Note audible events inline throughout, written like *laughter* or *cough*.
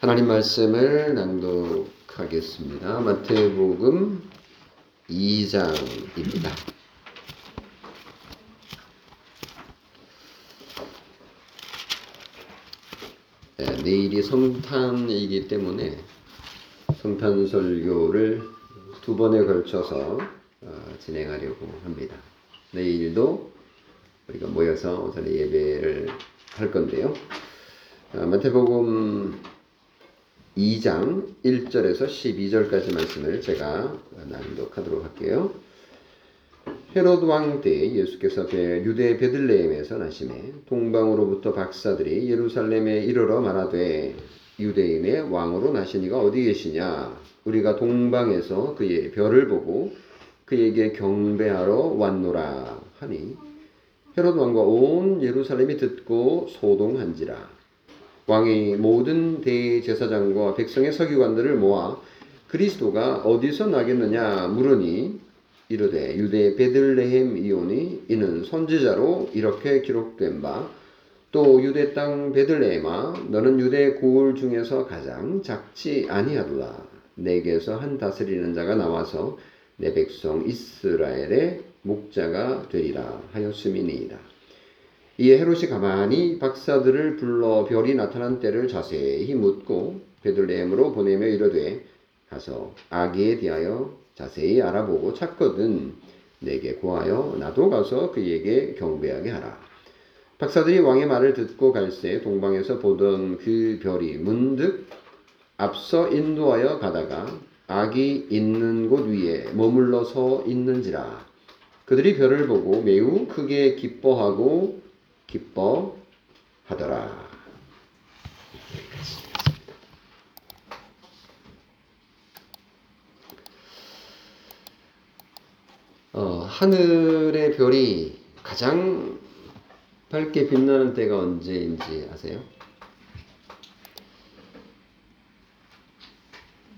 하나님 말씀을 낭독하겠습니다. 마태복음 2장입니다. 네, 내일이 성탄이기 때문에 성탄 설교를 두 번에 걸쳐서 어, 진행하려고 합니다. 내일도 우리가 모여서 오전에 예배를 할 건데요. 어, 마태복음 2장 1절에서 12절까지 말씀을 제가 낭독하도록 할게요. 헤로드 왕때 예수께서 유대 베들레헴에서 나심에 동방으로부터 박사들이 예루살렘에 이르러 말하되 유대인의 왕으로 나시니가 어디 계시냐 우리가 동방에서 그의 별을 보고 그에게 경배하러 왔노라 하니 헤로드 왕과 온 예루살렘이 듣고 소동한지라 왕이 모든 대제사장과 백성의 서기관들을 모아 그리스도가 어디서 나겠느냐 물으니 이르되 유대 베들레헴 이오니 이는 선지자로 이렇게 기록된 바 또 유대 땅 베들레헴아 너는 유대 고을 중에서 가장 작지 아니하도다 내게서 한 다스리는 자가 나와서 내 백성 이스라엘의 목자가 되리라 하였음이니이다. 이에 헤롯이 가만히 박사들을 불러 별이 나타난 때를 자세히 묻고 베들레헴으로 보내며 이르되 가서 아기에 대하여 자세히 알아보고 찾거든 내게 구하여 나도 가서 그에게 경배하게 하라. 박사들이 왕의 말을 듣고 갈새 동방에서 보던 그 별이 문득 앞서 인도하여 가다가 악이 있는 곳 위에 머물러 서 있는지라 그들이 별을 보고 매우 크게 기뻐하고 기뻐하더라. 어, 하늘의 별이 가장 밝게 빛나는 때가 언제인지 아세요?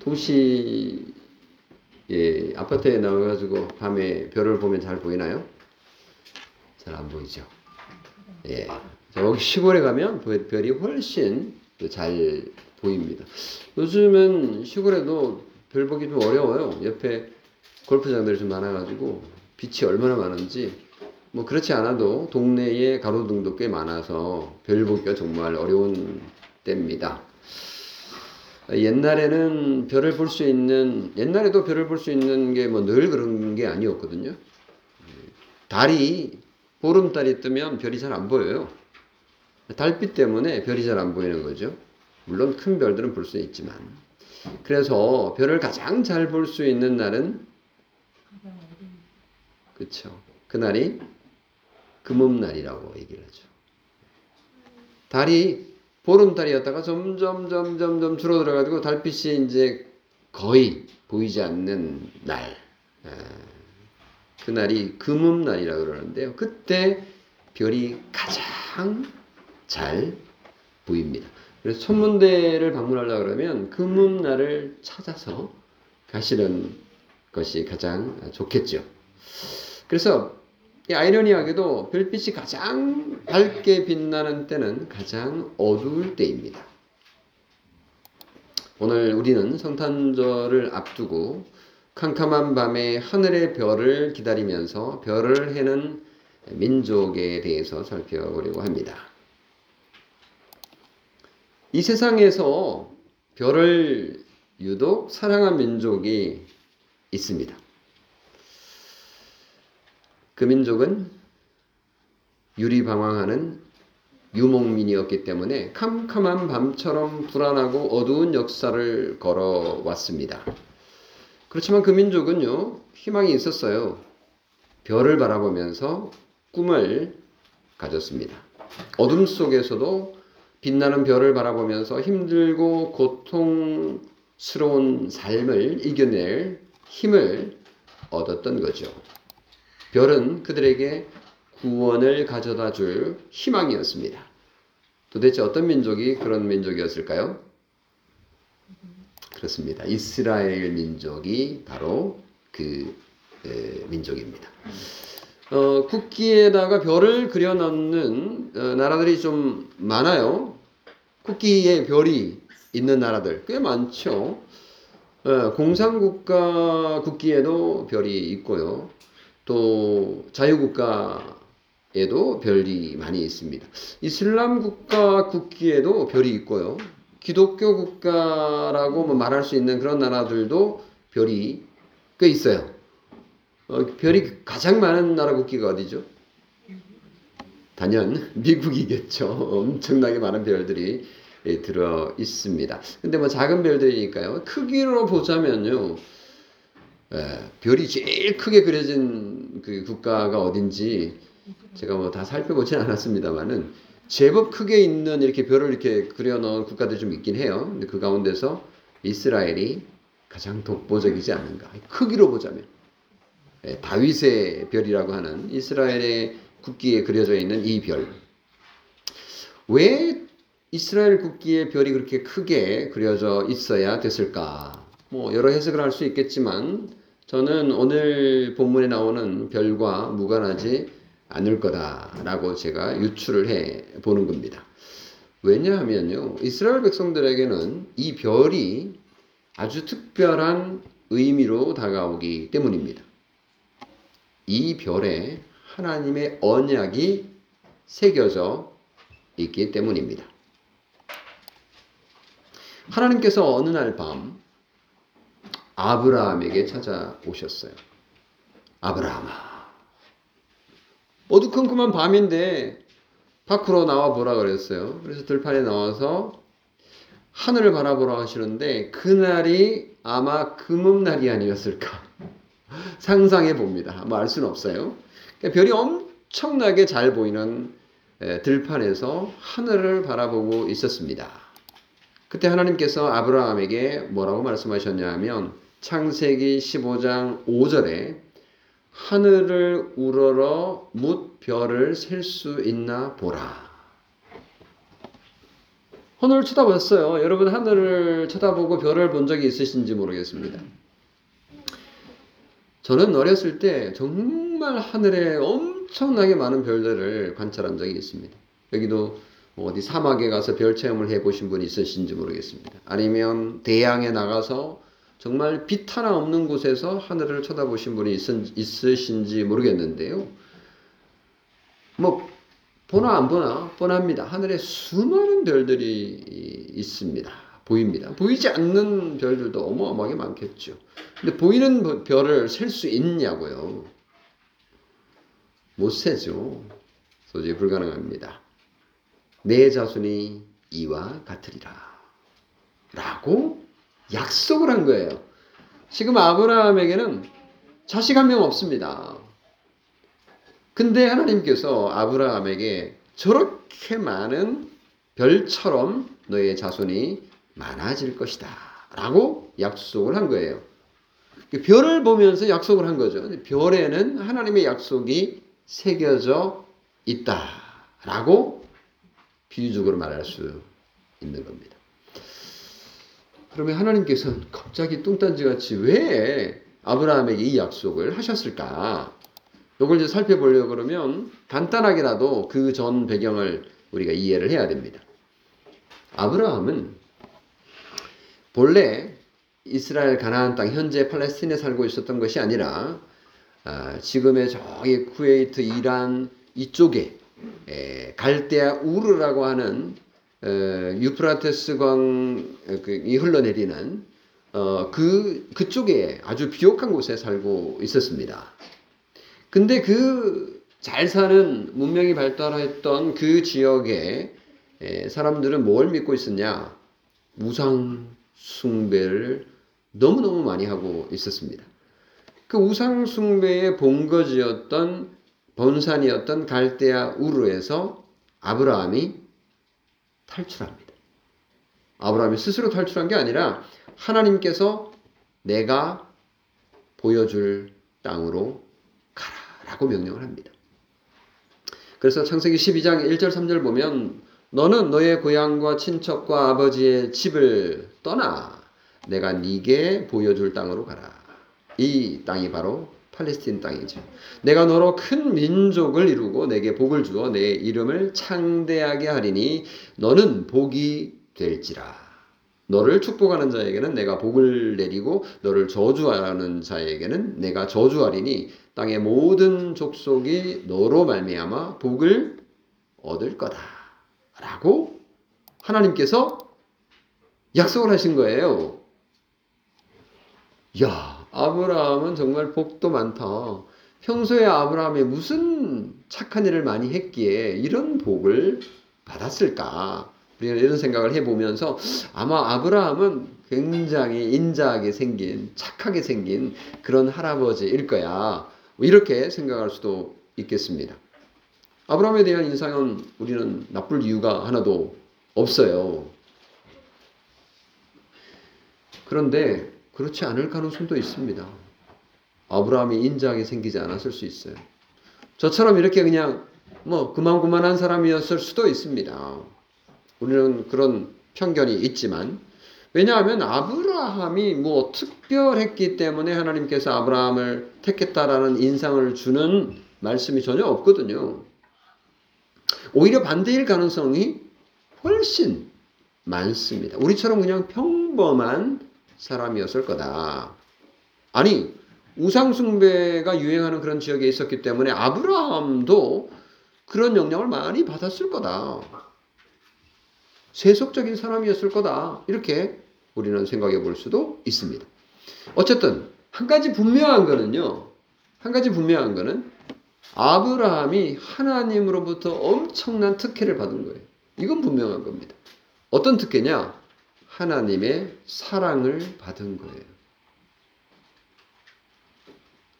도시 예, 아파트에 나와가지고 밤에 별을 보면 잘 보이나요? 잘 안 보이죠. 예, 여기 시골에 가면 별이 훨씬 잘 보입니다. 요즘은 시골에도 별 보기 좀 어려워요. 옆에 골프장들이 좀 많아가지고 빛이 얼마나 많은지 뭐 그렇지 않아도 동네에 가로등도 꽤 많아서 별 보기가 정말 어려운 때입니다. 옛날에는 별을 볼 수 있는 옛날에도 별을 볼 수 있는 게 뭐 늘 그런 게 아니었거든요. 달이 보름달이 뜨면 별이 잘 안 보여요. 달빛 때문에 별이 잘 안 보이는 거죠. 물론 큰 별들은 볼 수 있지만. 그래서 별을 가장 잘 볼 수 있는 날은 그렇죠. 그날이 금음날이라고 얘기를 하죠. 달이 보름달이었다가 점점 점점 점 줄어들어 가지고 달빛이 이제 거의 보이지 않는 날. 그날이 금음날이라고 그러는데요. 그때 별이 가장 잘 보입니다. 그래서 천문대를 방문하려고 그러면 금음날을 찾아서 가시는 것이 가장 좋겠죠. 그래서 아이러니하게도 별빛이 가장 밝게 빛나는 때는 가장 어두울 때입니다. 오늘 우리는 성탄절을 앞두고 캄캄한 밤에 하늘의 별을 기다리면서 별을 해는 민족에 대해서 살펴보려고 합니다. 이 세상에서 별을 유독 사랑한 민족이 있습니다. 그 민족은 유리방황하는 유목민이었기 때문에 캄캄한 밤처럼 불안하고 어두운 역사를 걸어왔습니다. 그렇지만 그 민족은요, 희망이 있었어요. 별을 바라보면서 꿈을 가졌습니다. 어둠 속에서도 빛나는 별을 바라보면서 힘들고 고통스러운 삶을 이겨낼 힘을 얻었던 거죠. 별은 그들에게 구원을 가져다 줄 희망이었습니다. 도대체 어떤 민족이 그런 민족이었을까요? 그렇습니다. 이스라엘 민족이 바로 그 에, 민족입니다. 어, 국기에다가 별을 그려 넣는 어, 나라들이 좀 많아요. 국기에 별이 있는 나라들 꽤 많죠. 어, 공산국가 국기에도 별이 있고요. 또 자유국가에도 별이 많이 있습니다. 이슬람 국가 국기에도 별이 있고요. 기독교 국가라고 뭐 말할 수 있는 그런 나라들도 별이 꽤 있어요. 어, 별이 가장 많은 나라 국기가 어디죠? 단연 *laughs* 미국이겠죠. 엄청나게 많은 별들이 예, 들어 있습니다. 근데 뭐 작은 별들이니까요. 크기로 보자면요. 예, 별이 제일 크게 그려진 그 국가가 어딘지 제가 뭐 다 살펴보진 않았습니다만은 제법 크게 있는 이렇게 별을 이렇게 그려놓은 국가들이 좀 있긴 해요. 근데 그 가운데서 이스라엘이 가장 독보적이지 않은가. 크기로 보자면. 예, 다윗의 별이라고 하는 이스라엘의 국기에 그려져 있는 이 별. 왜 이스라엘 국기에 별이 그렇게 크게 그려져 있어야 됐을까? 뭐 여러 해석을 할 수 있겠지만 저는 오늘 본문에 나오는 별과 무관하지 않을 거다라고 제가 유추를 해 보는 겁니다. 왜냐하면요. 이스라엘 백성들에게는 이 별이 아주 특별한 의미로 다가오기 때문입니다. 이 별에 하나님의 언약이 새겨져 있기 때문입니다. 하나님께서 어느 날 밤 아브라함에게 찾아오셨어요. 아브라함아. 어두컴컴한 밤인데 밖으로 나와 보라 그랬어요. 그래서 들판에 나와서 하늘을 바라보라 하시는데 그날이 아마 금음날이 아니었을까 *laughs* 상상해 봅니다. 뭐 알 수는 없어요. 그러니까 별이 엄청나게 잘 보이는 들판에서 하늘을 바라보고 있었습니다. 그때 하나님께서 아브라함에게 뭐라고 말씀하셨냐 하면 창세기 15장 5절에 하늘을 우러러 묻 별을 셀 수 있나 보라. 하늘을 쳐다봤어요. 여러분 하늘을 쳐다보고 별을 본 적이 있으신지 모르겠습니다. 저는 어렸을 때 정말 하늘에 엄청나게 많은 별들을 관찰한 적이 있습니다. 여기도 뭐 어디 사막에 가서 별 체험을 해보신 분이 있으신지 모르겠습니다. 아니면 대양에 나가서 정말 빛 하나 없는 곳에서 하늘을 쳐다보신 분이 있 으신지 모르겠는데요. 뭐 보나 안 보나 뻔합니다. 하늘에 수많은 별들이 있습니다. 보입니다. 보이지 않는 별들도 어마어마하게 많겠죠. 근데 보이는 별을 셀 수 있냐고요. 못 세죠. 도저히 불가능합니다. 내 자손이 이와 같으리라. 라고 약속을 한 거예요. 지금 아브라함에게는 자식 한 명 없습니다. 근데 하나님께서 아브라함에게 저렇게 많은 별처럼 너의 자손이 많아질 것이다. 라고 약속을 한 거예요. 별을 보면서 약속을 한 거죠. 별에는 하나님의 약속이 새겨져 있다. 라고 비유적으로 말할 수 있는 겁니다. 그러면 하나님께서는 갑자기 뚱딴지 같이 왜 아브라함에게 이 약속을 하셨을까? 이걸 이제 살펴보려고 그러면 간단하게라도 그 전 배경을 우리가 이해를 해야 됩니다. 아브라함은 본래 이스라엘 가나안 땅 현재 팔레스틴에 살고 있었던 것이 아니라 아, 지금의 저기 쿠웨이트 이란 이쪽에 에, 갈대아 우르라고 하는 어, 유프라테스 강이 그, 흘러내리는 어, 그 그쪽에 아주 비옥한 곳에 살고 있었습니다. 근데 그 잘 사는 문명이 발달했던 그 지역에 에, 사람들은 뭘 믿고 있었냐? 무상 숭배를 너무너무 많이 하고 있었습니다. 그 우상 숭배의 본거지였던 본산이었던 갈대아 우르에서 아브라함이 탈출합니다. 아브라함이 스스로 탈출한 게 아니라 하나님께서 내가 보여줄 땅으로 가라라고 명령을 합니다. 그래서 창세기 12장 1절 3절 보면 너는 너의 고향과 친척과 아버지의 집을 떠나 내가 네게 보여줄 땅으로 가라. 이 땅이 바로 팔레스틴 땅이죠. 내가 너로 큰 민족을 이루고 내게 복을 주어 내 이름을 창대하게 하리니 너는 복이 될지라. 너를 축복하는 자에게는 내가 복을 내리고 너를 저주하는 자에게는 내가 저주하리니 땅의 모든 족속이 너로 말미암아 복을 얻을 거다라고 하나님께서 약속을 하신 거예요. 야, 아브라함은 정말 복도 많다. 평소에 아브라함이 무슨 착한 일을 많이 했기에 이런 복을 받았을까? 우리는 이런 생각을 해보면서 아마 아브라함은 굉장히 인자하게 생긴, 착하게 생긴 그런 할아버지일 거야. 이렇게 생각할 수도 있겠습니다. 아브라함에 대한 인상은 우리는 나쁠 이유가 하나도 없어요. 그런데 그렇지 않을 가능성도 있습니다. 아브라함이 인자하게 생기지 않았을 수 있어요. 저처럼 이렇게 그냥 뭐 그만그만한 사람이었을 수도 있습니다. 우리는 그런 편견이 있지만 왜냐하면 아브라함이 뭐 특별했기 때문에 하나님께서 아브라함을 택했다라는 인상을 주는 말씀이 전혀 없거든요. 오히려 반대일 가능성이 훨씬 많습니다. 우리처럼 그냥 평범한 사람이었을 거다. 아니, 우상숭배가 유행하는 그런 지역에 있었기 때문에 아브라함도 그런 영향을 많이 받았을 거다. 세속적인 사람이었을 거다. 이렇게 우리는 생각해 볼 수도 있습니다. 어쨌든, 한 가지 분명한 거는요. 한 가지 분명한 거는 아브라함이 하나님으로부터 엄청난 특혜를 받은 거예요. 이건 분명한 겁니다. 어떤 특혜냐? 하나님의 사랑을 받은 거예요.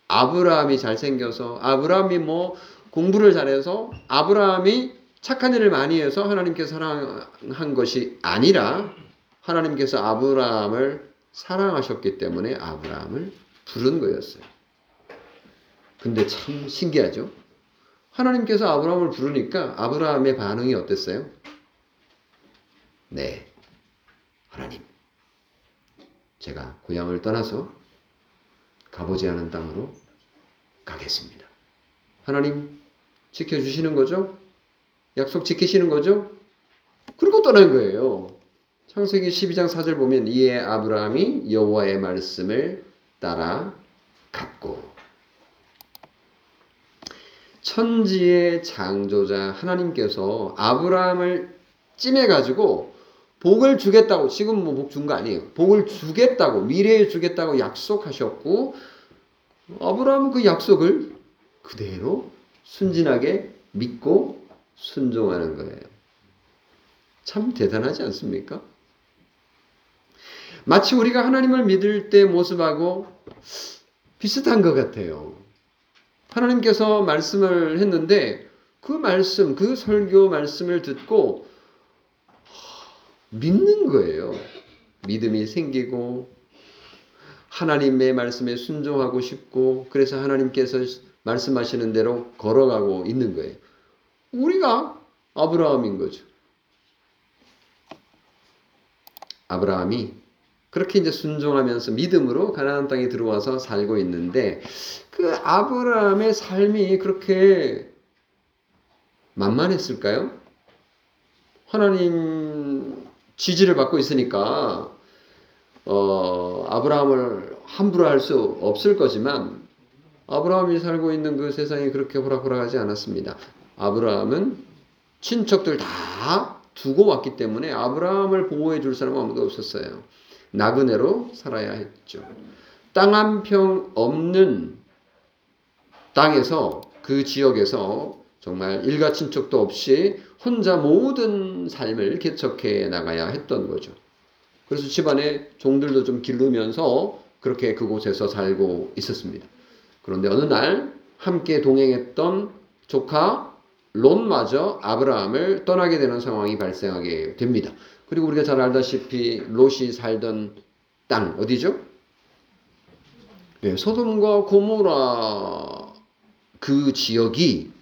아브라함이 잘생겨서, 아브라함이 뭐 공부를 잘해서, 아브라함이 착한 일을 많이 해서 하나님께서 사랑한 것이 아니라 하나님께서 아브라함을 사랑하셨기 때문에 아브라함을 부른 거였어요. 근데 참 신기하죠? 하나님께서 아브라함을 부르니까 아브라함의 반응이 어땠어요? 네. 하나님, 제가 고향을 떠나서 가보지 않은 땅으로 가겠습니다. 하나님, 지켜주시는 거죠? 약속 지키시는 거죠? 그리고 떠난 거예요. 창세기 12장 4절 보면 이에 아브라함이 여호와의 말씀을 따라 갔고 천지의 창조자 하나님께서 아브라함을 찜해 가지고 복을 주겠다고 지금 뭐 복 준 거 아니에요. 복을 주겠다고 미래에 주겠다고 약속하셨고 아브라함은 그 약속을 그대로 순진하게 믿고 순종하는 거예요. 참 대단하지 않습니까? 마치 우리가 하나님을 믿을 때 모습하고 비슷한 것 같아요. 하나님께서 말씀을 했는데 그 말씀, 그 설교 말씀을 듣고 믿는 거예요. 믿음이 생기고 하나님의 말씀에 순종하고 싶고 그래서 하나님께서 말씀하시는 대로 걸어가고 있는 거예요. 우리가 아브라함인 거죠. 아브라함이 그렇게 이제 순종하면서 믿음으로 가나안 땅에 들어와서 살고 있는데 그 아브라함의 삶이 그렇게 만만했을까요? 하나님 지지를 받고 있으니까 어, 아브라함을 함부로 할 수 없을 거지만 아브라함이 살고 있는 그 세상이 그렇게 호락호락하지 않았습니다. 아브라함은 친척들 다 두고 왔기 때문에 아브라함을 보호해 줄 사람은 아무도 없었어요. 나그네로 살아야 했죠. 땅 한 평 없는 땅에서 그 지역에서 정말 일가 친척도 없이 혼자 모든 삶을 개척해 나가야 했던 거죠. 그래서 집안에 종들도 좀 기르면서 그렇게 그곳에서 살고 있었습니다. 그런데 어느 날 함께 동행했던 조카 롯마저 아브라함을 떠나게 되는 상황이 발생하게 됩니다. 그리고 우리가 잘 알다시피 롯이 살던 땅 어디죠? 네, 소돔과 고모라 그 지역이 에,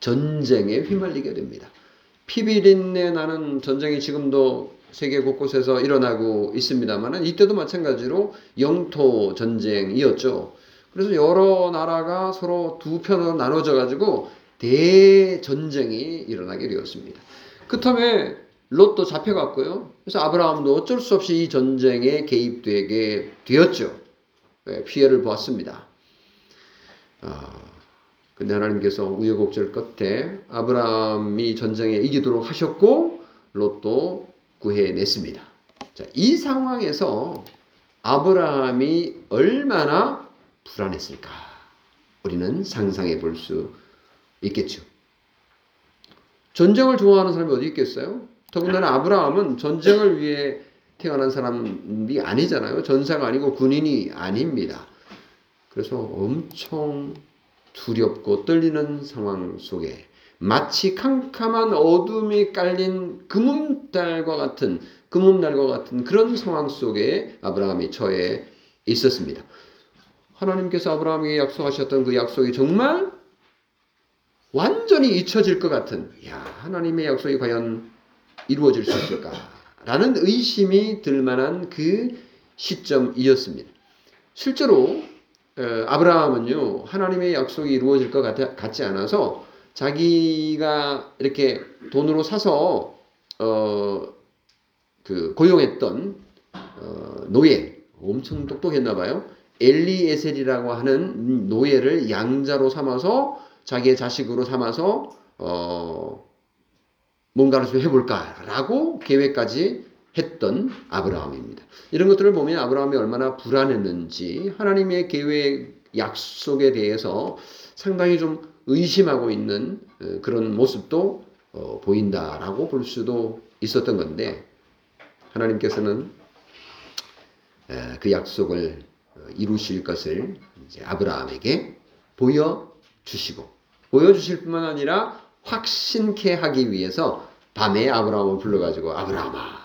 전쟁에 휘말리게 됩니다. 피비린내 나는 전쟁이 지금도 세계 곳곳에서 일어나고 있습니다만 이때도 마찬가지로 영토 전쟁이었죠. 그래서 여러 나라가 서로 두 편으로 나눠져 가지고 대전쟁이 일어나게 되었습니다. 그 텀에 롯도 잡혀갔고요. 그래서 아브라함도 어쩔 수 없이 이 전쟁에 개입되게 되었죠. 예, 피해를 보았습니다. 아, 근데 하나님께서 우여곡절 끝에 아브라함이 전쟁에 이기도록 하셨고 롯도 구해냈습니다. 자, 이 상황에서 아브라함이 얼마나 불안했을까? 우리는 상상해 볼 수 있겠죠. 전쟁을 좋아하는 사람이 어디 있겠어요? 더군다나 아브라함은 전쟁을 위해 태어난 사람이 아니잖아요. 전사가 아니고 군인이 아닙니다. 그래서 엄청 두렵고 떨리는 상황 속에 마치 캄캄한 어둠이 깔린 금음달과 같은 금음날과 같은 그런 상황 속에 아브라함이 처해 있었습니다. 하나님께서 아브라함에게 약속하셨던 그 약속이 정말 완전히 잊혀질 것 같은 야 하나님의 약속이 과연 이루어질 수 있을까라는 의심이 들 만한 그 시점이었습니다. 실제로 아브라함은요 하나님의 약속이 이루어질 것 같지 않아서 자기가 이렇게 돈으로 사서 어, 그 고용했던 어, 노예 엄청 똑똑했나 봐요. 엘리에셀이라고 하는 노예를 양자로 삼아서 자기의 자식으로 삼아서 어, 뭔가를 좀 해볼까라고 계획까지 했던 아브라함입니다. 이런 것들을 보면 아브라함이 얼마나 불안했는지 하나님의 계획 약속에 대해서 상당히 좀 의심하고 있는 어, 그런 모습도 어, 보인다라고 볼 수도 있었던 건데 하나님께서는 그 약속을 어, 이루실 것을 아브라함에게 보여 주시고 보여 주실 뿐만 아니라 확신케 하기 위해서 밤에 아브라함을 불러가지고 아브라함아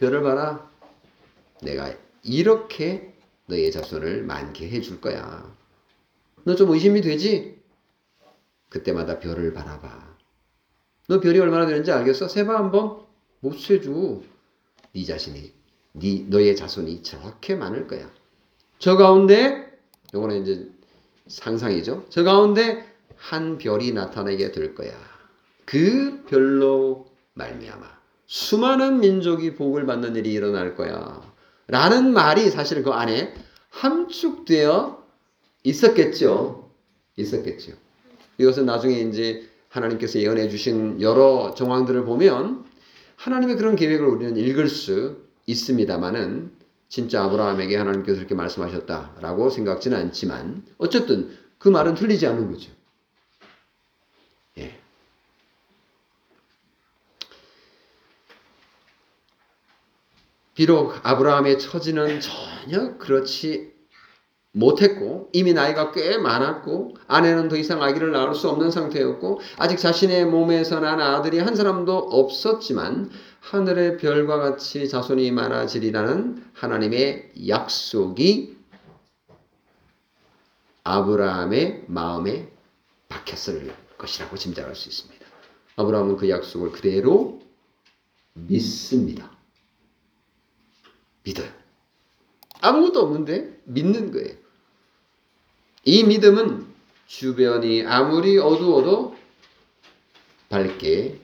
별을 봐라. 내가 이렇게 너의 자손을 많게 해줄 거야. 너 좀 의심이 되지? 그때마다 별을 바라봐. 너 별이 얼마나 되는지 알겠어? 세봐 한번 못 세주. 네 자신이 네 너의 자손이 저렇게 많을 거야. 저 가운데 요거는 이제 상상이죠. 저 가운데 한 별이 나타나게 될 거야. 그 별로 말미암아 수많은 민족이 복을 받는 일이 일어날 거야. 라는 말이 사실 그 안에 함축되어 있었겠죠. 있었겠죠. 이것은 나중에 이제 하나님께서 예언해 주신 여러 정황들을 보면 하나님의 그런 계획을 우리는 읽을 수 있습니다만은 진짜 아브라함에게 하나님께서 이렇게 말씀하셨다라고 생각지는 않지만 어쨌든 그 말은 틀리지 않은 거죠. 비록 아브라함의 처지는 전혀 그렇지 못했고 이미 나이가 꽤 많았고 아내는 더 이상 아기를 낳을 수 없는 상태였고 아직 자신의 몸에서 난 아들이 한 사람도 없었지만 하늘의 별과 같이 자손이 많아지리라는 하나님의 약속이 아브라함의 마음에 박혔을 것이라고 짐작할 수 있습니다. 아브라함은 그 약속을 그대로 믿습니다. 믿어요. 아무것도 없는데 믿는 거예요. 이 믿음은 주변이 아무리 어두워도 밝게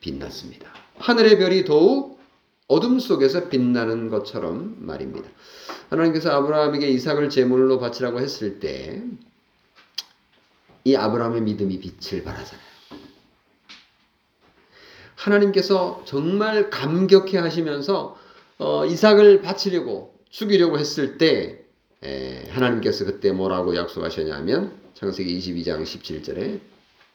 빛났습니다. 하늘의 별이 더욱 어둠 속에서 빛나는 것처럼 말입니다. 하나님께서 아브라함에게 이삭을 제물로 바치라고 했을 때 이 아브라함의 믿음이 빛을 발하잖아요. 하나님께서 정말 감격해 하시면서 어, 이삭을 바치려고 죽이려고 했을 때 에, 하나님께서 그때 뭐라고 약속하셨냐면 창세기 22장 17절에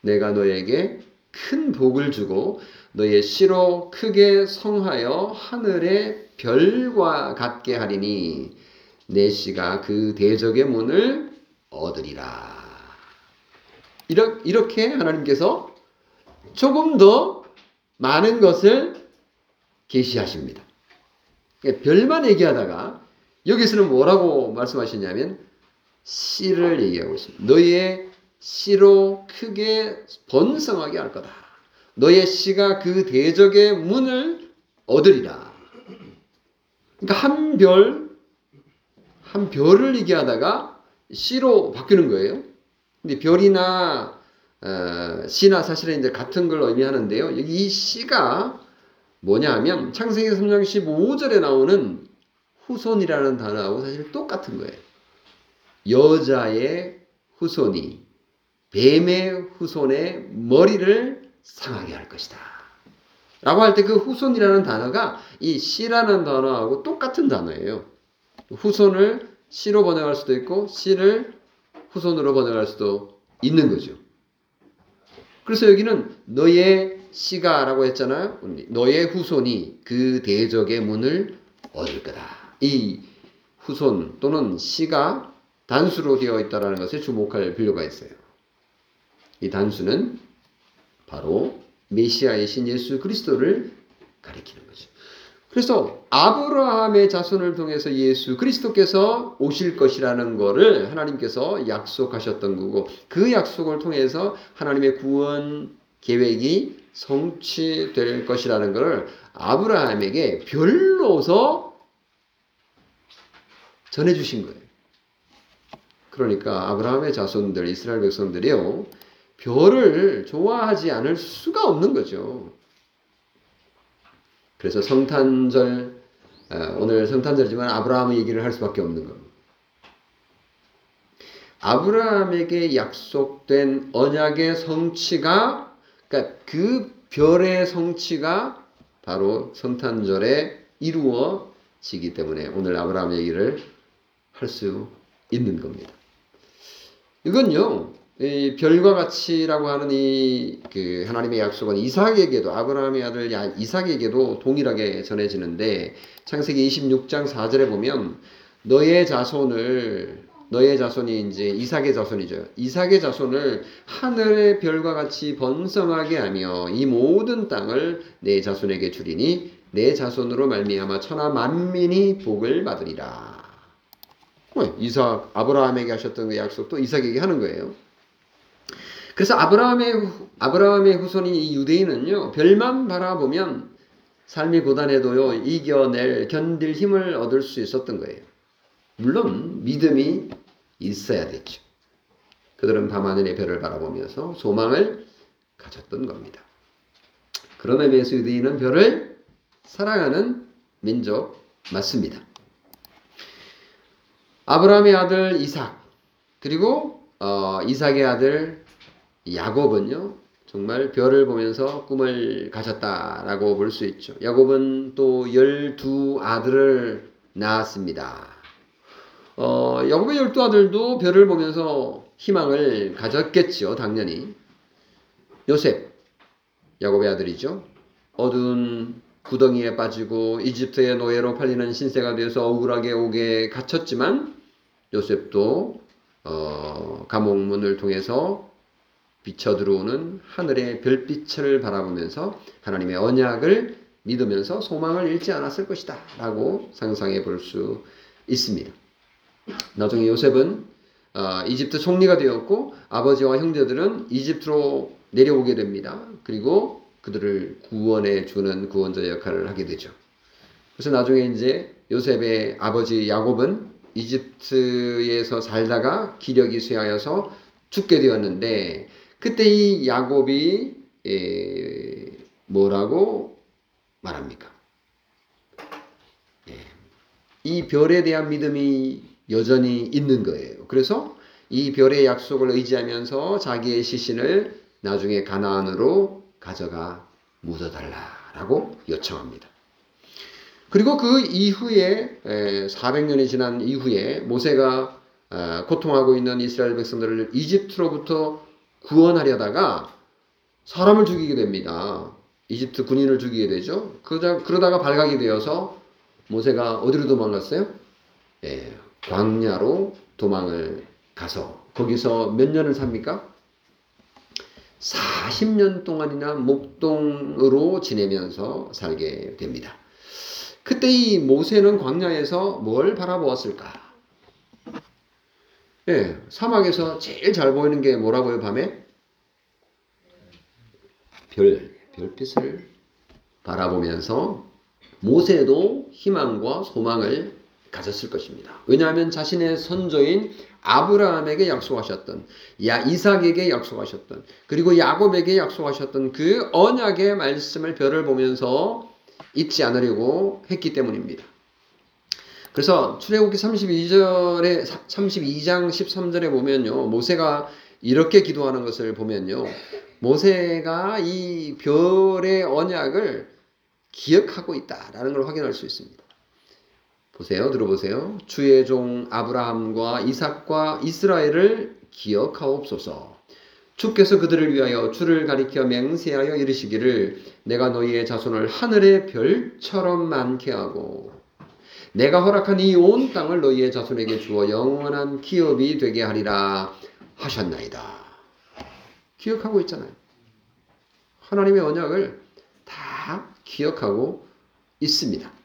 내가 너에게 큰 복을 주고 너의 씨로 크게 성하여 하늘의 별과 같게 하리니 내 씨가 그 대적의 문을 얻으리라. 이렇게 하나님께서 조금 더 많은 것을 계시하십니다. 그러니까 별만 얘기하다가 여기서는 뭐라고 말씀하시냐면 씨를 얘기하고 있습니다. 너의 씨로 크게 번성하게 할 거다. 너의 씨가 그 대적의 문을 얻으리라. 그러니까 한 별, 한 별을 얘기하다가 씨로 바뀌는 거예요. 근데 별이나 어, 씨나 사실은 이제 같은 걸 의미하는데요. 여기 이 씨가 뭐냐 하면 창세기 3장 15절에 나오는 후손이라는 단어하고 사실 똑같은 거예요. 여자의 후손이 뱀의 후손의 머리를 상하게 할 것이다. 라고 할 때 그 후손이라는 단어가 이 씨라는 단어하고 똑같은 단어예요. 후손을 씨로 번역할 수도 있고 씨를 후손으로 번역할 수도 있는 거죠. 그래서 여기는 너의 씨가라고 했잖아요. 너의 후손이 그 대적의 문을 얻을 거다. 이 후손 또는 씨가 단수로 되어 있다는 것에 주목할 필요가 있어요. 이 단수는 바로 메시아이신 예수 그리스도를 가리키는 거죠. 그래서 아브라함의 자손을 통해서 예수 그리스도께서 오실 것이라는 것을 하나님께서 약속하셨던 거고 그 약속을 통해서 하나님의 구원 계획이 성취될 것이라는 것을 아브라함에게 별로서 전해 주신 거예요. 그러니까 아브라함의 자손들 이스라엘 백성들이요. 별을 좋아하지 않을 수가 없는 거죠. 그래서 성탄절 어, 오늘 성탄절이지만 아브라함의 얘기를 할 수밖에 없는 겁니다. 아브라함에게 약속된 언약의 성취가 그러니까 그 별의 성취가 바로 성탄절에 이루어지기 때문에 오늘 아브라함 얘기를 할 수 있는 겁니다. 이건요 이 별과 같이라고 하는 이 그 하나님의 약속은 이삭에게도 아브라함의 아들 이삭에게도 동일하게 전해지는데 창세기 26장 4절에 보면 너의 자손을 너의 자손이 이제 이삭의 자손이죠. 이삭의 자손을 하늘의 별과 같이 번성하게 하며 이 모든 땅을 내 자손에게 주리니 내 자손으로 말미암아 천하 만민이 복을 받으리라. 이삭 아브라함에게 하셨던 그 약속도 이삭에게 하는 거예요. 그래서 아브라함의 아브라함의 후손인 이 유대인은요 별만 바라보면 삶이 고단해도요 이겨낼 견딜 힘을 얻을 수 있었던 거예요. 물론 믿음이 있어야 됐죠. 그들은 밤하늘의 별을 바라보면서 소망을 가졌던 겁니다. 그런 의미에서 유대인은 별을 사랑하는 민족 맞습니다. 아브라함의 아들 이삭 그리고 어, 이삭의 아들 야곱은요, 정말 별을 보면서 꿈을 가졌다라고 볼 수 있죠. 야곱은 또 열두 아들을 낳았습니다. 어, 야곱의 열두 아들도 별을 보면서 희망을 가졌겠죠, 당연히. 요셉, 야곱의 아들이죠. 어두운 구덩이에 빠지고 이집트의 노예로 팔리는 신세가 되어서 억울하게 옥에 갇혔지만 요셉도 어, 감옥문을 통해서 비쳐 들어오는 하늘의 별빛을 바라보면서 하나님의 언약을 믿으면서 소망을 잃지 않았을 것이다. 라고 상상해 볼 수 있습니다. 나중에 요셉은 어, 이집트 총리가 되었고 아버지와 형제들은 이집트로 내려오게 됩니다. 그리고 그들을 구원해 주는 구원자 역할을 하게 되죠. 그래서 나중에 이제 요셉의 아버지 야곱은 이집트에서 살다가 기력이 쇠하여서 죽게 되었는데 그때 이 야곱이 에, 뭐라고 말합니까? 예. 이 별에 대한 믿음이 여전히 있는 거예요. 그래서 이 별의 약속을 의지하면서 자기의 시신을 나중에 가나안으로 가져가 묻어달라라고 요청합니다. 그리고 그 이후에 400년이 지난 이후에 모세가 아, 고통하고 있는 이스라엘 백성들을 이집트로부터 구원하려다가 사람을 죽이게 됩니다. 이집트 군인을 죽이게 되죠. 그러다, 그러다가 발각이 되어서 모세가 어디로 도망갔어요? 예, 광야로 도망을 가서 거기서 몇 년을 삽니까? 40년 동안이나 목동으로 지내면서 살게 됩니다. 그때 이 모세는 광야에서 뭘 바라보았을까? 예, 사막에서 제일 잘 보이는 게 뭐라고요, 밤에? 별, 별빛을 바라보면서 모세도 희망과 소망을 가졌을 것입니다. 왜냐하면 자신의 선조인 아브라함에게 약속하셨던, 야 이삭에게 약속하셨던, 그리고 야곱에게 약속하셨던 그 언약의 말씀을 별을 보면서 잊지 않으려고 했기 때문입니다. 그래서 출애굽기 32절에 32장 13절에 보면요. 모세가 이렇게 기도하는 것을 보면요. 모세가 이 별의 언약을 기억하고 있다라는 걸 확인할 수 있습니다. 보세요. 들어보세요. 주의 종 아브라함과 이삭과 이스라엘을 기억하옵소서. 주께서 그들을 위하여 주를 가리켜 맹세하여 이르시기를 내가 너희의 자손을 하늘의 별처럼 많게 하고 내가 허락한 이 온 땅을 너희의 자손에게 주어 영원한 기업이 되게 하리라 하셨나이다. 기억하고 있잖아요. 하나님의 언약을 다 기억하고 있습니다.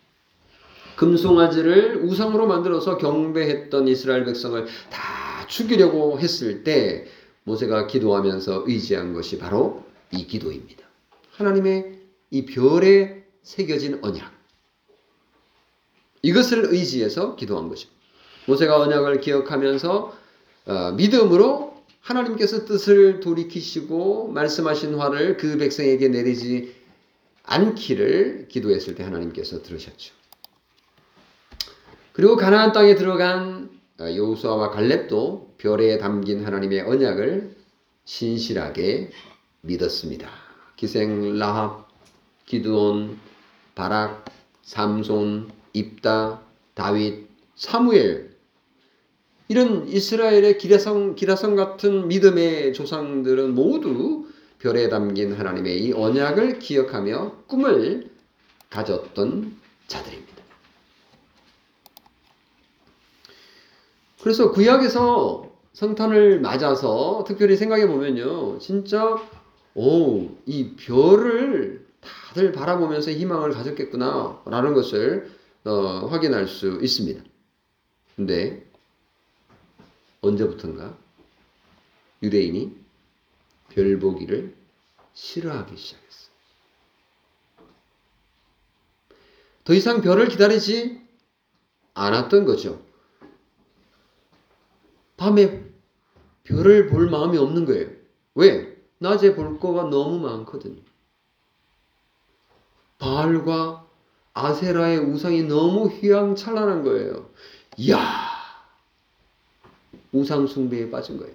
금송아지를 우상으로 만들어서 경배했던 이스라엘 백성을 다 죽이려고 했을 때 모세가 기도하면서 의지한 것이 바로 이 기도입니다. 하나님의 이 별에 새겨진 언약. 이것을 의지해서 기도한 것입니다. 모세가 언약을 기억하면서 어, 믿음으로 하나님께서 뜻을 돌이키시고 말씀하신 화를 그 백성에게 내리지 않기를 기도했을 때 하나님께서 들으셨죠. 그리고 가나안 땅에 들어간 어, 여호수아와 갈렙도 별에 담긴 하나님의 언약을 신실하게 믿었습니다. 기생 라합, 기드온, 바락, 삼손, 입다, 다윗, 사무엘 이런 이스라엘의 기라성 기라성 같은 믿음의 조상들은 모두 별에 담긴 하나님의 이 언약을 기억하며 꿈을 가졌던 자들입니다. 그래서 구약에서 성탄을 맞아서 특별히 생각해 보면요. 진짜 오, 이 별을 다들 바라보면서 희망을 가졌겠구나 라는 것을 어, 확인할 수 있습니다. 근데 언제부턴가 유대인이 별 보기를 싫어하기 시작했어. 더 이상 별을 기다리지 않았던 거죠. 밤에 별을 볼 마음이 없는 거예요. 왜? 낮에 볼 거가 너무 많거든요. 바알과 아세라의 우상이 너무 휘황찬란한 거예요. 이야! 우상 숭배에 빠진 거예요.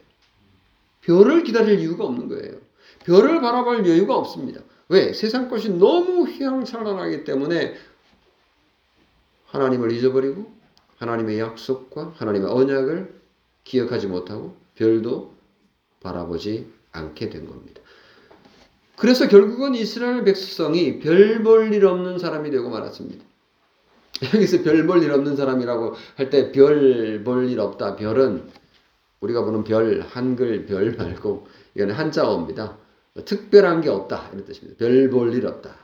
별을 기다릴 이유가 없는 거예요. 별을 바라볼 여유가 없습니다. 왜? 세상 것이 너무 휘황찬란하기 때문에 하나님을 잊어버리고 하나님의 약속과 하나님의 언약을 기억하지 못하고 별도 바라보지 않게 된 겁니다. 그래서 결국은 이스라엘 백성이 별 볼 일 없는 사람이 되고 말았습니다. 여기서 별 볼 일 없는 사람이라고 할 때 별 볼 일 없다. 별은 우리가 보는 별, 한글 별 말고 이거는 한자어입니다. 특별한 게 없다. 이런 뜻입니다. 별 볼 일 없다.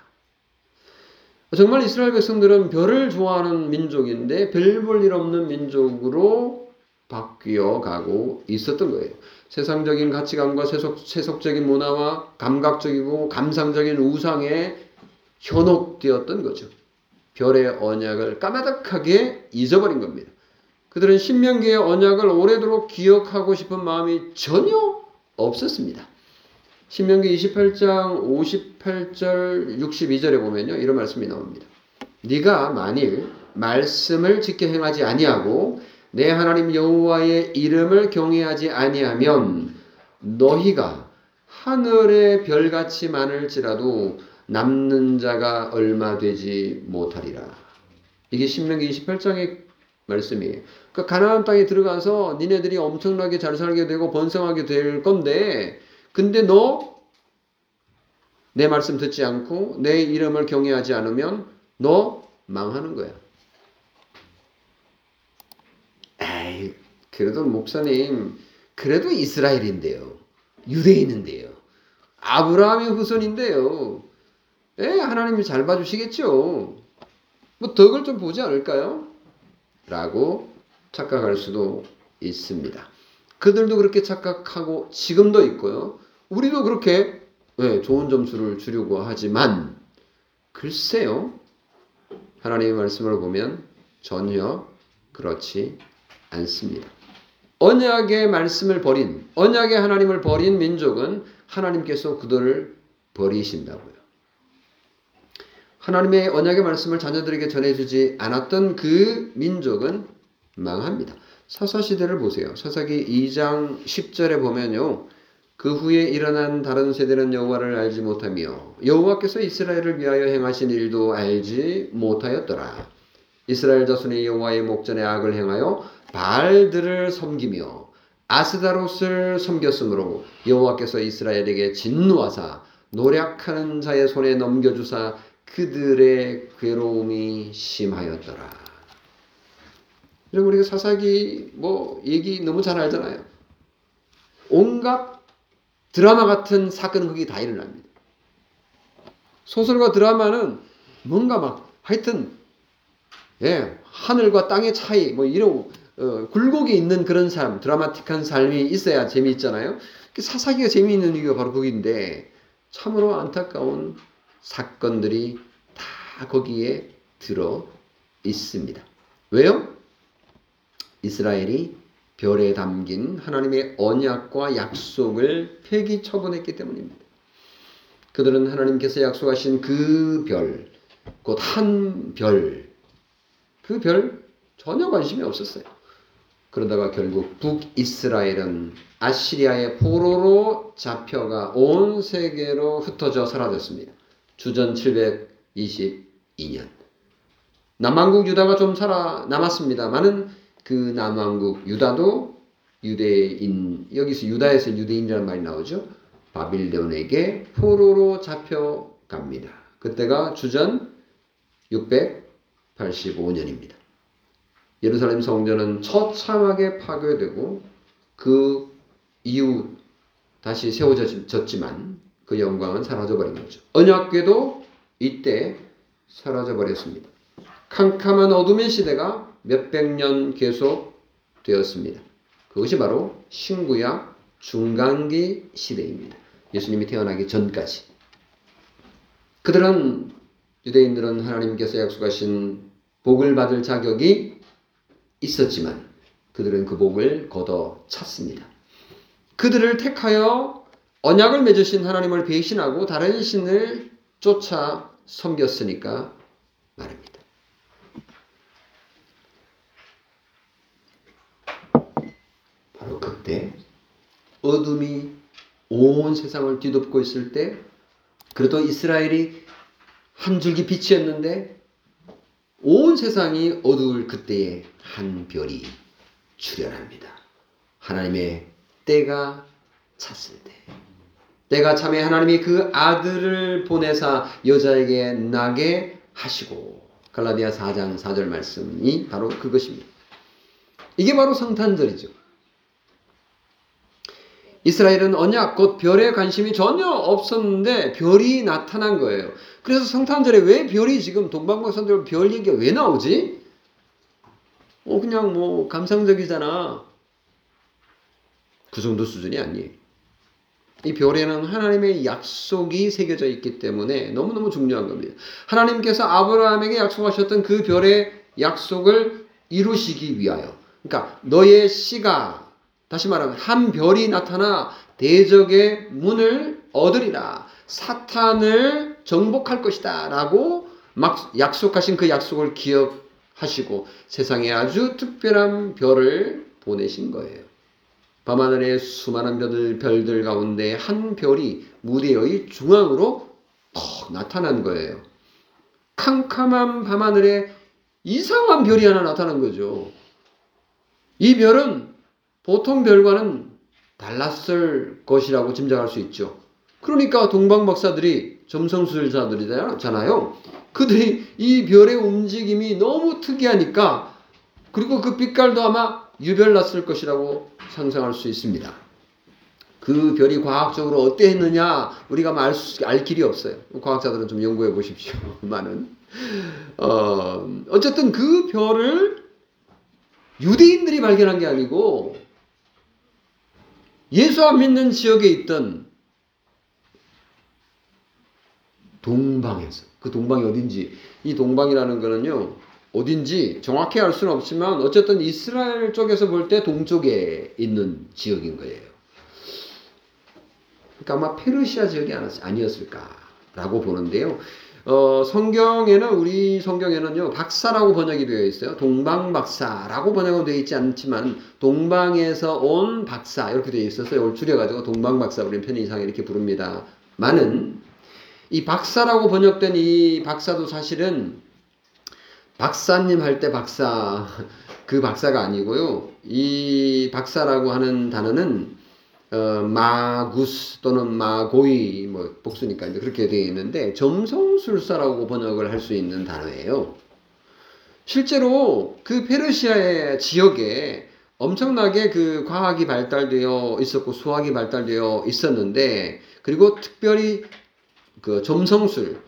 정말 이스라엘 백성들은 별을 좋아하는 민족인데 별 볼 일 없는 민족으로 바뀌어 가고 있었던 거예요. 세상적인 가치관과 세속, 세속적인 문화와 감각적이고 감상적인 우상에 현혹되었던 거죠. 별의 언약을 까마득하게 잊어버린 겁니다. 그들은 신명기의 언약을 오래도록 기억하고 싶은 마음이 전혀 없었습니다. 신명기 28장 58절 62절에 보면요. 이런 말씀이 나옵니다. 네가 만일 말씀을 지켜 행하지 아니하고 내 하나님 여호와의 이름을 경외하지 아니하면 너희가 하늘의 별같이 많을지라도 남는 자가 얼마 되지 못하리라. 이게 신명기 28장의 말씀이에요. 그러니까 가나안 땅에 들어가서 니네들이 엄청나게 잘 살게 되고 번성하게 될 건데 근데 너 내 말씀 듣지 않고 내 이름을 경외하지 않으면 너 망하는 거야. 에이, 그래도 목사님, 그래도 이스라엘인데요. 유대인인데요. 아브라함의 후손인데요. 에, 하나님이 잘 봐주시겠죠. 뭐 덕을 좀 보지 않을까요? 라고 착각할 수도 있습니다. 그들도 그렇게 착각하고 지금도 있고요. 우리도 그렇게 네, 좋은 점수를 주려고 하지만 글쎄요. 하나님의 말씀을 보면 전혀 그렇지 않습니다. 언약의 말씀을 버린 언약의 하나님을 버린 민족은 하나님께서 그들을 버리신다고요. 하나님의 언약의 말씀을 자녀들에게 전해주지 않았던 그 민족은 망합니다. 사사시대를 보세요. 사사기 2장 10절에 보면요. 그 후에 일어난 다른 세대는 여호와를 알지 못하며 여호와께서 이스라엘을 위하여 행하신 일도 알지 못하였더라. 이스라엘 자손이 여호와의 목전에 악을 행하여 바알들을 섬기며 아스다롯을 섬겼으므로 여호와께서 이스라엘에게 진노하사 노력하는 자의 손에 넘겨주사 그들의 괴로움이 심하였더라. 여러분 우리가 사사기 뭐 얘기 너무 잘 알잖아요. 온갖 드라마 같은 사건은 거기 다 일어납니다. 소설과 드라마는 뭔가 막 하여튼 예, 하늘과 땅의 차이 뭐 이런 어, 굴곡이 있는 그런 삶, 드라마틱한 삶이 있어야 재미있잖아요. 사사기가 재미있는 이유가 바로 거기인데 참으로 안타까운 사건들이 다 거기에 들어 있습니다. 왜요? 이스라엘이 별에 담긴 하나님의 언약과 약속을 폐기 처분했기 때문입니다. 그들은 하나님께서 약속하신 그 별, 곧 한 별, 그 별 전혀 관심이 없었어요. 그러다가 결국 북이스라엘은 아시리아의 포로로 잡혀가 온 세계로 흩어져 사라졌습니다. 주전 722년. 남왕국 유다가 좀 살아 남았습니다만은 그 남왕국 유다도 유대인 여기서 유다에서 유대인이라는 말이 나오죠. 바빌론에게 포로로 잡혀갑니다. 그때가 주전 685년입니다. 예루살렘 성전은 처참하게 파괴되고 그 이후 다시 세워졌지만 그 영광은 사라져버린 거죠. 언약궤도 이때 사라져버렸습니다. 캄캄한 어둠의 시대가 몇백 년 계속 되었습니다. 그것이 바로 신구약 중간기 시대입니다. 예수님이 태어나기 전까지. 그들은 유대인들은 하나님께서 약속하신 복을 받을 자격이 있었지만 그들은 그 복을 걷어 찼습니다. 그들을 택하여 언약을 맺으신 하나님을 배신하고 다른 신을 쫓아 섬겼으니까 말입니다. 바로 그때 어둠이 온 세상을 뒤덮고 있을 때 그래도 이스라엘이 한 줄기 빛이었는데 온 세상이 어두울 그때에 한 별이 출현합니다. 하나님의 때가 찼을 때. 때가 참에 하나님이 그 아들을 보내사 여자에게 나게 하시고 갈라디아 4장 4절 말씀이 바로 그것입니다. 이게 바로 성탄절이죠. 이스라엘은 언약 곧 별에 관심이 전혀 없었는데 별이 나타난 거예요. 그래서 성탄절에 왜 별이 지금 동방박산들 별 얘기가 왜 나오지? 어 그냥 뭐 감상적이잖아. 그 정도 수준이 아니에요. 이 별에는 하나님의 약속이 새겨져 있기 때문에 너무너무 중요한 겁니다. 하나님께서 아브라함에게 약속하셨던 그 별의 약속을 이루시기 위하여. 그러니까 너의 씨가 다시 말하면 한 별이 나타나 대적의 문을 얻으리라. 사탄을 정복할 것이다. 라고 막 약속하신 그 약속을 기억하시고 세상에 아주 특별한 별을 보내신 거예요. 밤하늘의 수많은 별들, 별들 가운데 한 별이 무대의 중앙으로 턱 나타난 거예요. 캄캄한 밤하늘에 이상한 별이 하나 나타난 거죠. 이 별은 보통 별과는 달랐을 것이라고 짐작할 수 있죠. 그러니까 동방 박사들이 점성술자들이잖아요. 그들이 이 별의 움직임이 너무 특이하니까 그리고 그 빛깔도 아마 유별났을 것이라고 상상할 수 있습니다. 그 별이 과학적으로 어땠느냐 우리가 알, 수, 알 길이 없어요. 과학자들은 좀 연구해 보십시오. 많은 어, 어쨌든 그 별을 유대인들이 발견한 게 아니고 예수 안 믿는 지역에 있던 동방에서 그 동방이 어딘지 이 동방이라는 거는요 어딘지 정확히 알 수는 없지만 어쨌든 이스라엘 쪽에서 볼 때 동쪽에 있는 지역인 거예요. 그러니까 아마 페르시아 지역이 아니었을까라고 보는데요. 어, 성경에는 우리 성경에는요 박사라고 번역이 되어 있어요. 동방 박사라고 번역은 되어 있지 않지만 동방에서 온 박사 이렇게 되어 있어서 이걸 줄여가지고 동방 박사 우리 편의상 이렇게 부릅니다. 많은 이 박사라고 번역된 이 박사도 사실은 박사님 할 때 박사 *laughs* 그 박사가 아니고요. 이 박사라고 하는 단어는 어, 마구스 또는 마고이 뭐 복수니까 이제 그렇게 되어 있는데 점성술사라고 번역을 할 수 있는 단어예요. 실제로 그 페르시아의 지역에 엄청나게 그 과학이 발달되어 있었고 수학이 발달되어 있었는데 그리고 특별히 그 점성술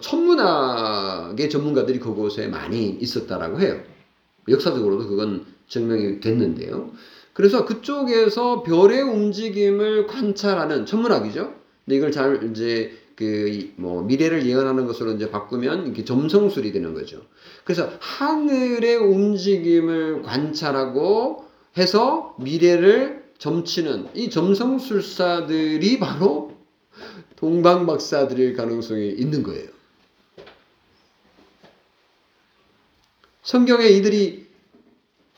천문학의 전문가들이 그곳에 많이 있었다라고 해요. 역사적으로도 그건 증명이 됐는데요. 그래서 그쪽에서 별의 움직임을 관찰하는 천문학이죠. 근데 이걸 잘 이제 그 뭐 미래를 예언하는 것으로 이제 바꾸면 이게 점성술이 되는 거죠. 그래서 하늘의 움직임을 관찰하고 해서 미래를 점치는 이 점성술사들이 바로 동방박사들일 가능성이 있는 거예요. 성경에 이들이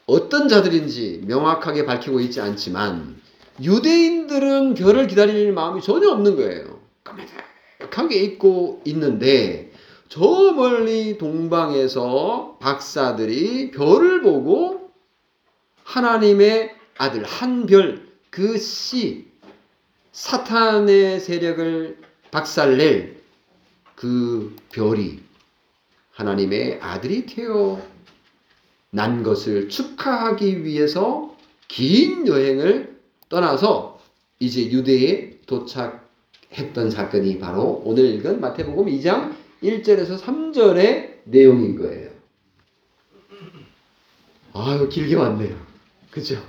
어떤 자들인지 명확하게 밝히고 있지 않지만 유대인들은 별을 기다릴 마음이 전혀 없는 거예요. 까마득하게 있고 있는데 저 멀리 동방에서 박사들이 별을 보고 하나님의 아들 한 별 그 씨 사탄의 세력을 박살낼 그 별이 하나님의 아들이 되어 난 것을 축하하기 위해서 긴 여행을 떠나서 이제 유대에 도착했던 사건이 바로 오늘 읽은 마태복음 2장 1절에서 3절의 내용인 거예요. 아유, 길게 왔네요. 그죠?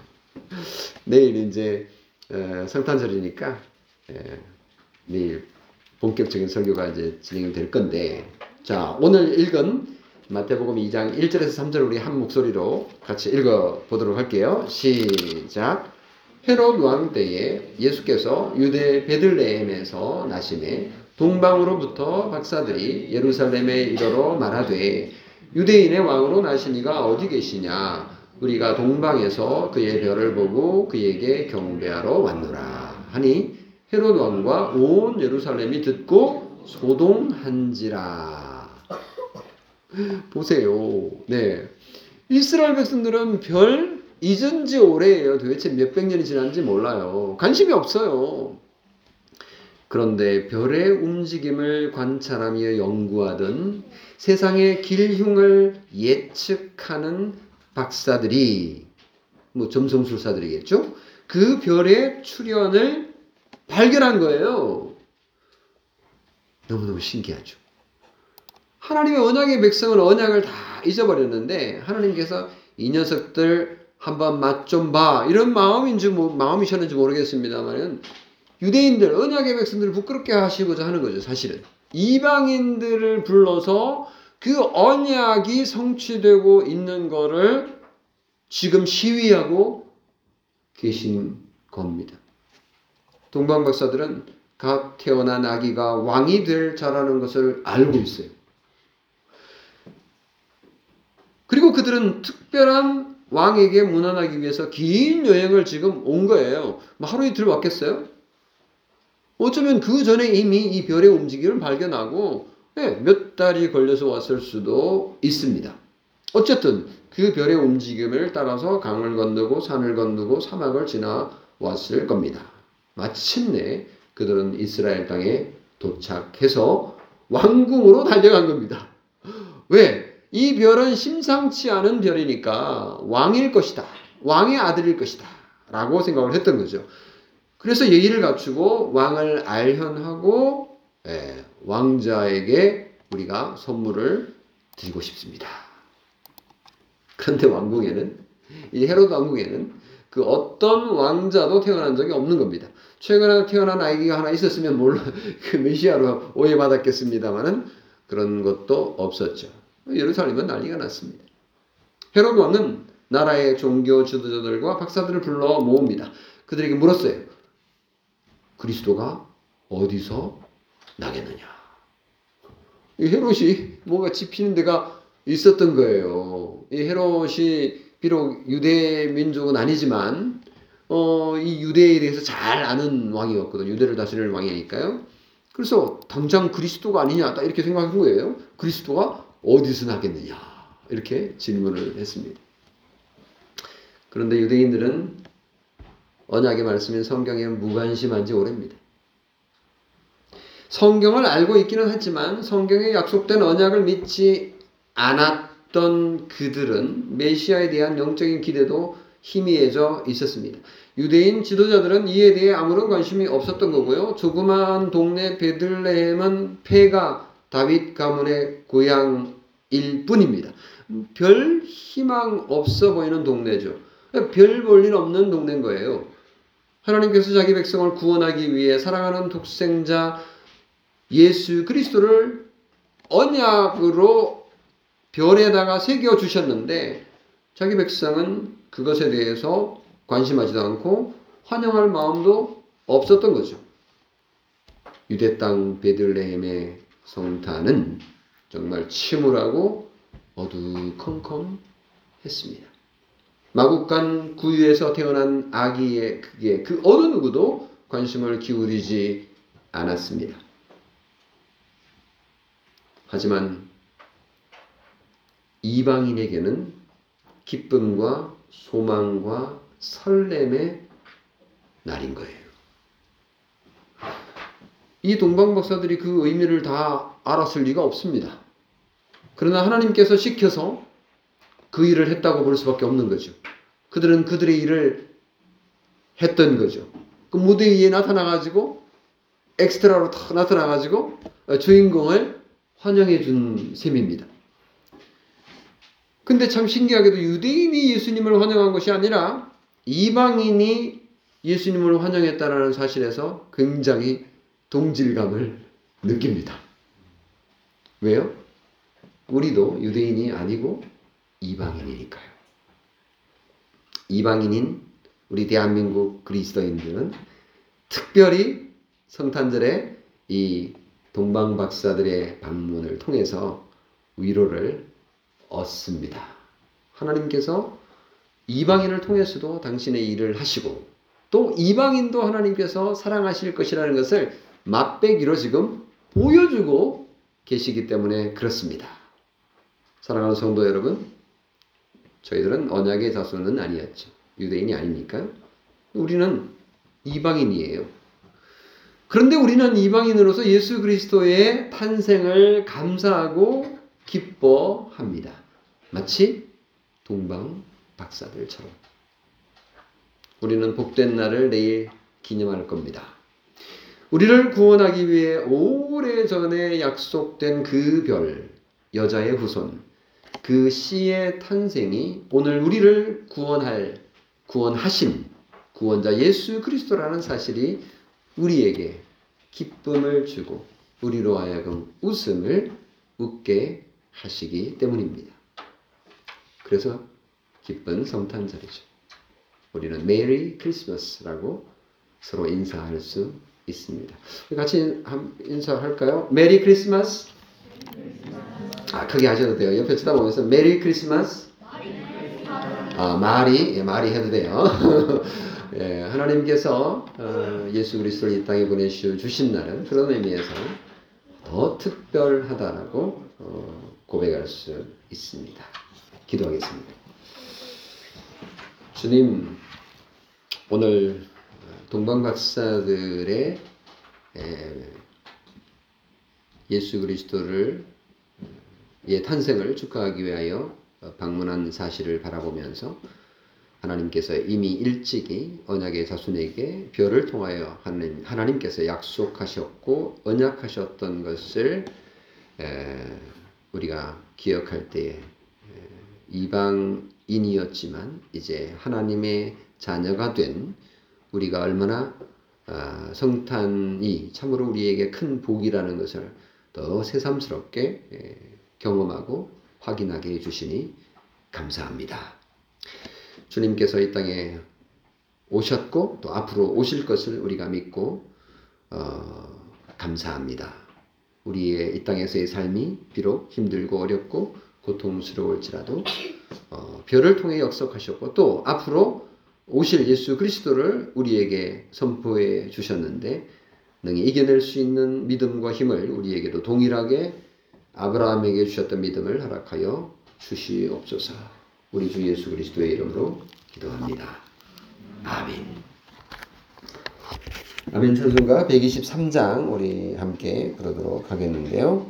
내일 이제 어, 성탄절이니까 내일 본격적인 설교가 이제 진행이 될 건데 자, 오늘 읽은 마태복음 2장 1절에서 3절 우리 한 목소리로 같이 읽어 보도록 할게요. 시작. 헤롯 왕 때에 예수께서 유대 베들레헴에서 나심에 동방으로부터 박사들이 예루살렘에 이르러 말하되 유대인의 왕으로 나시니가 어디 계시냐 우리가 동방에서 그의 별을 보고 그에게 경배하러 왔노라 하니 헤롯 왕과 온 예루살렘이 듣고 소동한지라 보세요. 네. 이스라엘 백성들은 별 잊은 지 오래예요. 도대체 몇백 년이 지났는지 몰라요. 관심이 없어요. 그런데 별의 움직임을 관찰하며 연구하던 세상의 길흉을 예측하는 박사들이 뭐 점성술사들이겠죠? 그 별의 출현을 발견한 거예요. 너무너무 신기하죠. 하나님의 언약의 백성은 언약을 다 잊어버렸는데 하나님께서 이 녀석들 한번 맛 좀 봐. 이런 마음인지 뭐, 마음이셨는지 모르겠습니다만 유대인들 언약의 백성들을 부끄럽게 하시고자 하는 거죠, 사실은. 이방인들을 불러서 그 언약이 성취되고 있는 거를 지금 시위하고 계신 겁니다. 동방 박사들은 각 태어난 아기가 왕이 될 자라는 것을 알고 있어요. 그리고 그들은 특별한 왕에게 문안하기 위해서 긴 여행을 지금 온 거예요. 뭐 하루 이틀 왔겠어요? 어쩌면 그 전에 이미 이 별의 움직임을 발견하고 네, 몇 달이 걸려서 왔을 수도 있습니다. 어쨌든 그 별의 움직임을 따라서 강을 건너고 산을 건너고 사막을 지나 왔을 겁니다. 마침내 그들은 이스라엘 땅에 도착해서 왕궁으로 달려간 겁니다. 왜? 이 별은 심상치 않은 별이니까 왕일 것이다. 왕의 아들일 것이다. 라고 생각을 했던 거죠. 그래서 예의를 갖추고 왕을 알현하고 예, 왕자에게 우리가 선물을 드리고 싶습니다. 그런데 왕궁에는 이 헤로드 왕궁에는 그 어떤 왕자도 태어난 적이 없는 겁니다. 최근에 태어난 아이가 하나 있었으면 몰라 *laughs* 그 메시아로 오해받았겠습니다만은 그런 것도 없었죠. 예루살렘은 난리가 났습니다. 헤롯 왕은 나라의 종교 지도자들과 박사들을 불러 모읍니다. 그들에게 물었어요. 그리스도가 어디서 나겠느냐? 이 헤롯이 뭔가 지피는 데가 있었던 거예요. 이 헤롯이 비록 유대 민족은 아니지만 어, 이 유대에 대해서 잘 아는 왕이었거든요. 유대를 다스리는 왕이니까요. 그래서 당장 그리스도가 아니냐 딱 이렇게 생각한 거예요. 그리스도가 어디서 나겠느냐 이렇게 질문을 했습니다. 그런데 유대인들은 언약의 말씀인 성경에 무관심한 지 오래입니다. 성경을 알고 있기는 하지만 성경에 약속된 언약을 믿지 않았던 그들은 메시아에 대한 영적인 기대도 희미해져 있었습니다. 유대인 지도자들은 이에 대해 아무런 관심이 없었던 거고요. 조그마한 동네 베들레헴은 폐가 다윗 가문의 고향일 뿐입니다. 별 희망 없어 보이는 동네죠. 별 볼 일 없는 동네인 거예요. 하나님께서 자기 백성을 구원하기 위해 사랑하는 독생자 예수 그리스도를 언약으로 별에다가 새겨 주셨는데 자기 백성은 그것에 대해서 관심하지도 않고 환영할 마음도 없었던 거죠. 유대 땅 베들레헴의 성탄은 정말 침울하고 어두컴컴했습니다. 마국간 구유에서 태어난 아기의 크기에 그 어느 누구도 관심을 기울이지 않았습니다. 하지만 이방인에게는 기쁨과 소망과 설렘의 날인 거예요. 이 동방 박사들이 그 의미를 다 알았을 리가 없습니다. 그러나 하나님께서 시켜서 그 일을 했다고 볼 수밖에 없는 거죠. 그들은 그들의 일을 했던 거죠. 그 무대 위에 나타나가지고 엑스트라로 탁 나타나가지고 주인공을 환영해 준 셈입니다. 근데 참 신기하게도 유대인이 예수님을 환영한 것이 아니라 이방인이 예수님을 환영했다라는 사실에서 굉장히 동질감을 느낍니다. 왜요? 우리도 유대인이 아니고 이방인이니까요. 이방인인 우리 대한민국 그리스도인들은 특별히 성탄절에 이 동방 박사들의 방문을 통해서 위로를 얻습니다. 하나님께서 이방인을 통해서도 당신의 일을 하시고 또 이방인도 하나님께서 사랑하실 것이라는 것을 맛배기로 지금 보여주고 계시기 때문에 그렇습니다. 사랑하는 성도 여러분, 저희들은 언약의 자손은 아니었죠. 유대인이 아닙니까? 우리는 이방인이에요. 그런데 우리는 이방인으로서 예수 그리스도의 탄생을 감사하고 기뻐합니다. 마치 동방 박사들처럼. 우리는 복된 날을 내일 기념할 겁니다. 우리를 구원하기 위해 오래 전에 약속된 그 별, 여자의 후손, 그 씨의 탄생이 오늘 우리를 구원할, 구원하신 구원자 예수 그리스도라는 사실이 우리에게 기쁨을 주고 우리로 하여금 웃음을 웃게 하시기 때문입니다. 그래서 기쁜 성탄절이죠. 우리는 Merry Christmas라고 서로 인사할 수 있습니다. 같이 인사할까요? Merry Christmas. 아 크게 하셔도 돼요. 옆에 쳐다보면서 Merry Christmas. 아 많이 예, 많이 해도 돼요. *laughs* 예, 하나님께서 어, 예수 그리스도를 이 땅에 보내주 주신 날은 그런 의미에서 더 특별하다라고 어, 고백할 수 있습니다. 기도하겠습니다. 주님, 오늘 동방 박사들의 예수 그리스도를 예 탄생을 축하하기 위하여 방문한 사실을 바라보면서 하나님께서 이미 일찍이 언약의 자손에게 별을 통하여 하나님, 하나님께서 약속하셨고 언약하셨던 것을 우리가 기억할 때에 이방인이었지만 이제 하나님의 자녀가 된 우리가 얼마나 아, 성탄이 참으로 우리에게 큰 복이라는 것을 더 새삼스럽게 경험하고 확인하게 해주시니 감사합니다. 주님께서 이 땅에 오셨고 또 앞으로 오실 것을 우리가 믿고 어, 감사합니다. 우리의 이 땅에서의 삶이 비록 힘들고 어렵고 고통스러울지라도 어, 별을 통해 역석하셨고 또 앞으로 오실 예수 그리스도를 우리에게 선포해 주셨는데 능히 이겨낼 수 있는 믿음과 힘을 우리에게도 동일하게 아브라함에게 주셨던 믿음을 허락하여 주시옵소서. 우리 주 예수 그리스도의 이름으로 기도합니다. 아멘. 아멘 찬송가 123장 우리 함께 부르도록 하겠는데요.